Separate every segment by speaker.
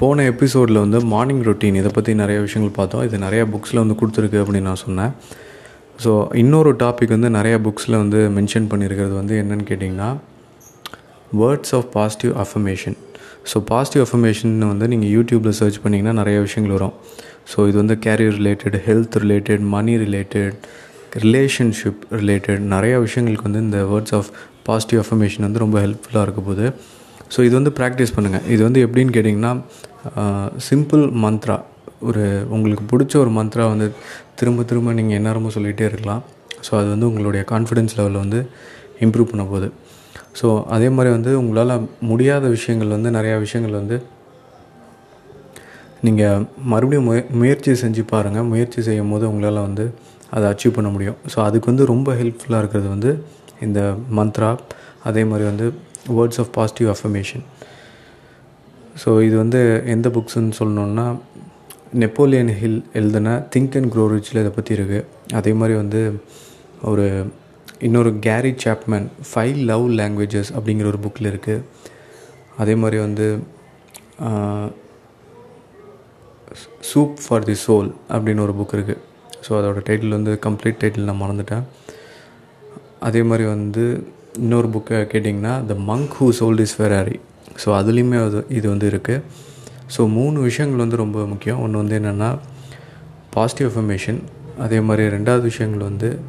Speaker 1: போன எபிசோடில் வந்து மார்னிங் ரொட்டீன் இதை பற்றி நிறைய விஷயங்கள் பார்த்தோம். இது நிறையா புக்ஸில் வந்து கொடுத்துருக்கு அப்படின்னு நான் சொன்னேன். ஸோ இன்னொரு டாபிக் வந்து நிறையா புக்ஸில் வந்து மென்ஷன் பண்ணியிருக்கிறது வந்து என்னன்னு கேட்டிங்கன்னா words of positive affirmation so positive affirmation வந்து நீங்கள் யூடியூப்பில் சர்ச் பண்ணிங்கன்னா நிறைய விஷயங்கள் வரும். ஸோ இது வந்து career related health related money related relationship related நிறையா விஷயங்களுக்கு வந்து இந்த வேர்ட்ஸ் ஆஃப் பாசிட்டிவ் அஃபர்மேஷன் வந்து ரொம்ப ஹெல்ப்ஃபுல்லாக இருக்க போகுது. ஸோ இது வந்து ப்ராக்டிஸ் பண்ணுங்கள் இது வந்து எப்படின்னு கேட்டிங்கன்னா சிம்பிள் மந்த்ரா ஒரு உங்களுக்கு பிடிச்ச ஒரு மந்த்ரா வந்து திரும்ப திரும்ப நீங்கள் எந்நேரமும் சொல்லிகிட்டே இருக்கலாம். ஸோ அது வந்து உங்களுடைய கான்ஃபிடென்ஸ் லெவலில் வந்து இம்ப்ரூவ் பண்ண போகுது. ஸோ அதே மாதிரி வந்து உங்களால் முடியாத விஷயங்கள் வந்து நிறையா விஷயங்கள் வந்து நீங்கள் மறுபடியும் முய முயற்சி செஞ்சு பாருங்கள் முயற்சி செய்யும் போது உங்களால் வந்து அதை அச்சீவ் பண்ண முடியும். ஸோ அதுக்கு வந்து ரொம்ப ஹெல்ப்ஃபுல்லாக இருக்கிறது வந்து இந்த மந்த்ரா அதே மாதிரி வந்து words of positive affirmation so இது வந்து எந்த புக்ஸ்ன்னு சொல்லணுன்னா நெப்போலியன் ஹில் எழுதுன திங்க் அண்ட் க்ரோ ரிச்சில் இதை பற்றி இருக்குது அதே மாதிரி வந்து ஒரு இன்னொரு Gary Chapman five love languages அப்படிங்கிற ஒரு புக்கில் இருக்குது அதே மாதிரி வந்து சூப் ஃபார் தி சோல் அப்படின்னு ஒரு புக் இருக்குது ஸோ அதோடய டைட்டில் வந்து கம்ப்ளீட் டைட்டில் நான் மறந்துட்டேன். அதே மாதிரி வந்து இன்னொரு புக்கை கேட்டிங்கன்னா the monk who sold his Ferrari so அதுலேயுமே அது இது வந்து இருக்குது ஸோ மூணு விஷயங்கள் வந்து ரொம்ப முக்கியம். ஒன்று வந்து என்னென்னா பாசிட்டிவ் அஃபர்மேஷன் அதே மாதிரி ரெண்டாவது விஷயங்கள் வந்து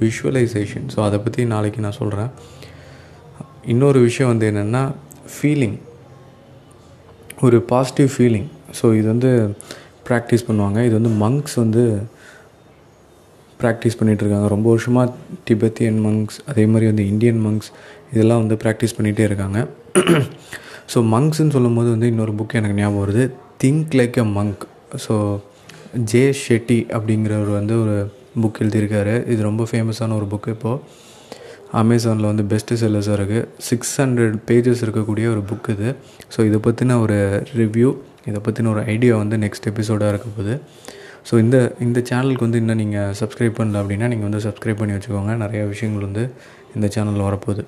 Speaker 1: விஷுவலைசேஷன் ஸோ அதை பற்றி நாளைக்கு நான் சொல்கிறேன் இன்னொரு விஷயம் வந்து என்னென்னா ஃபீலிங் ஒரு பாசிட்டிவ் ஃபீலிங் ஸோ இது வந்து ப்ராக்டிஸ் பண்ணுவாங்க. இது வந்து மங்க்ஸ் வந்து ப்ராக்டிஸ் பண்ணிகிட்ருக்காங்க ரொம்ப வருஷமாக டிபெத்தியன் மங்க்ஸ் அதே மாதிரி வந்து இந்தியன் மங்க்ஸ் இதெல்லாம் வந்து ப்ராக்டிஸ் பண்ணிகிட்டே இருக்காங்க. ஸோ மங்க்ஸ்ன்னு சொல்லும் போது வந்து இன்னொரு புக் எனக்கு ஞாபகம் வருது. Think like a monk so Jay Shetty அப்படிங்கிறவர் வந்து ஒரு புக் எழுதியிருக்காரு. இது ரொம்ப ஃபேமஸான ஒரு புக்கு இப்போது அமேசானில் வந்து பெஸ்ட்டு செல்லர்ஸாக இருக்குது சிக்ஸ் ஹண்ட்ரட் பேஜஸ் இருக்கக்கூடிய ஒரு புக் இது. ஸோ இதை பற்றின ஒரு ரிவ்யூ இதை பற்றின ஒரு ஐடியா வந்து நெக்ஸ்ட் எபிசோடாக இருக்க போகுது. ஸோ இந்த இந்த சேனலுக்கு வந்து இன்னும் நீங்கள் சப்ஸ்கிரைப் பண்ணல அப்படின்னா நீங்கள் வந்து சப்ஸ்கிரைப் பண்ணி வச்சுக்கோங்க. நிறையா விஷயங்கள் வந்து இந்த சேனலில் வரப்போகுது.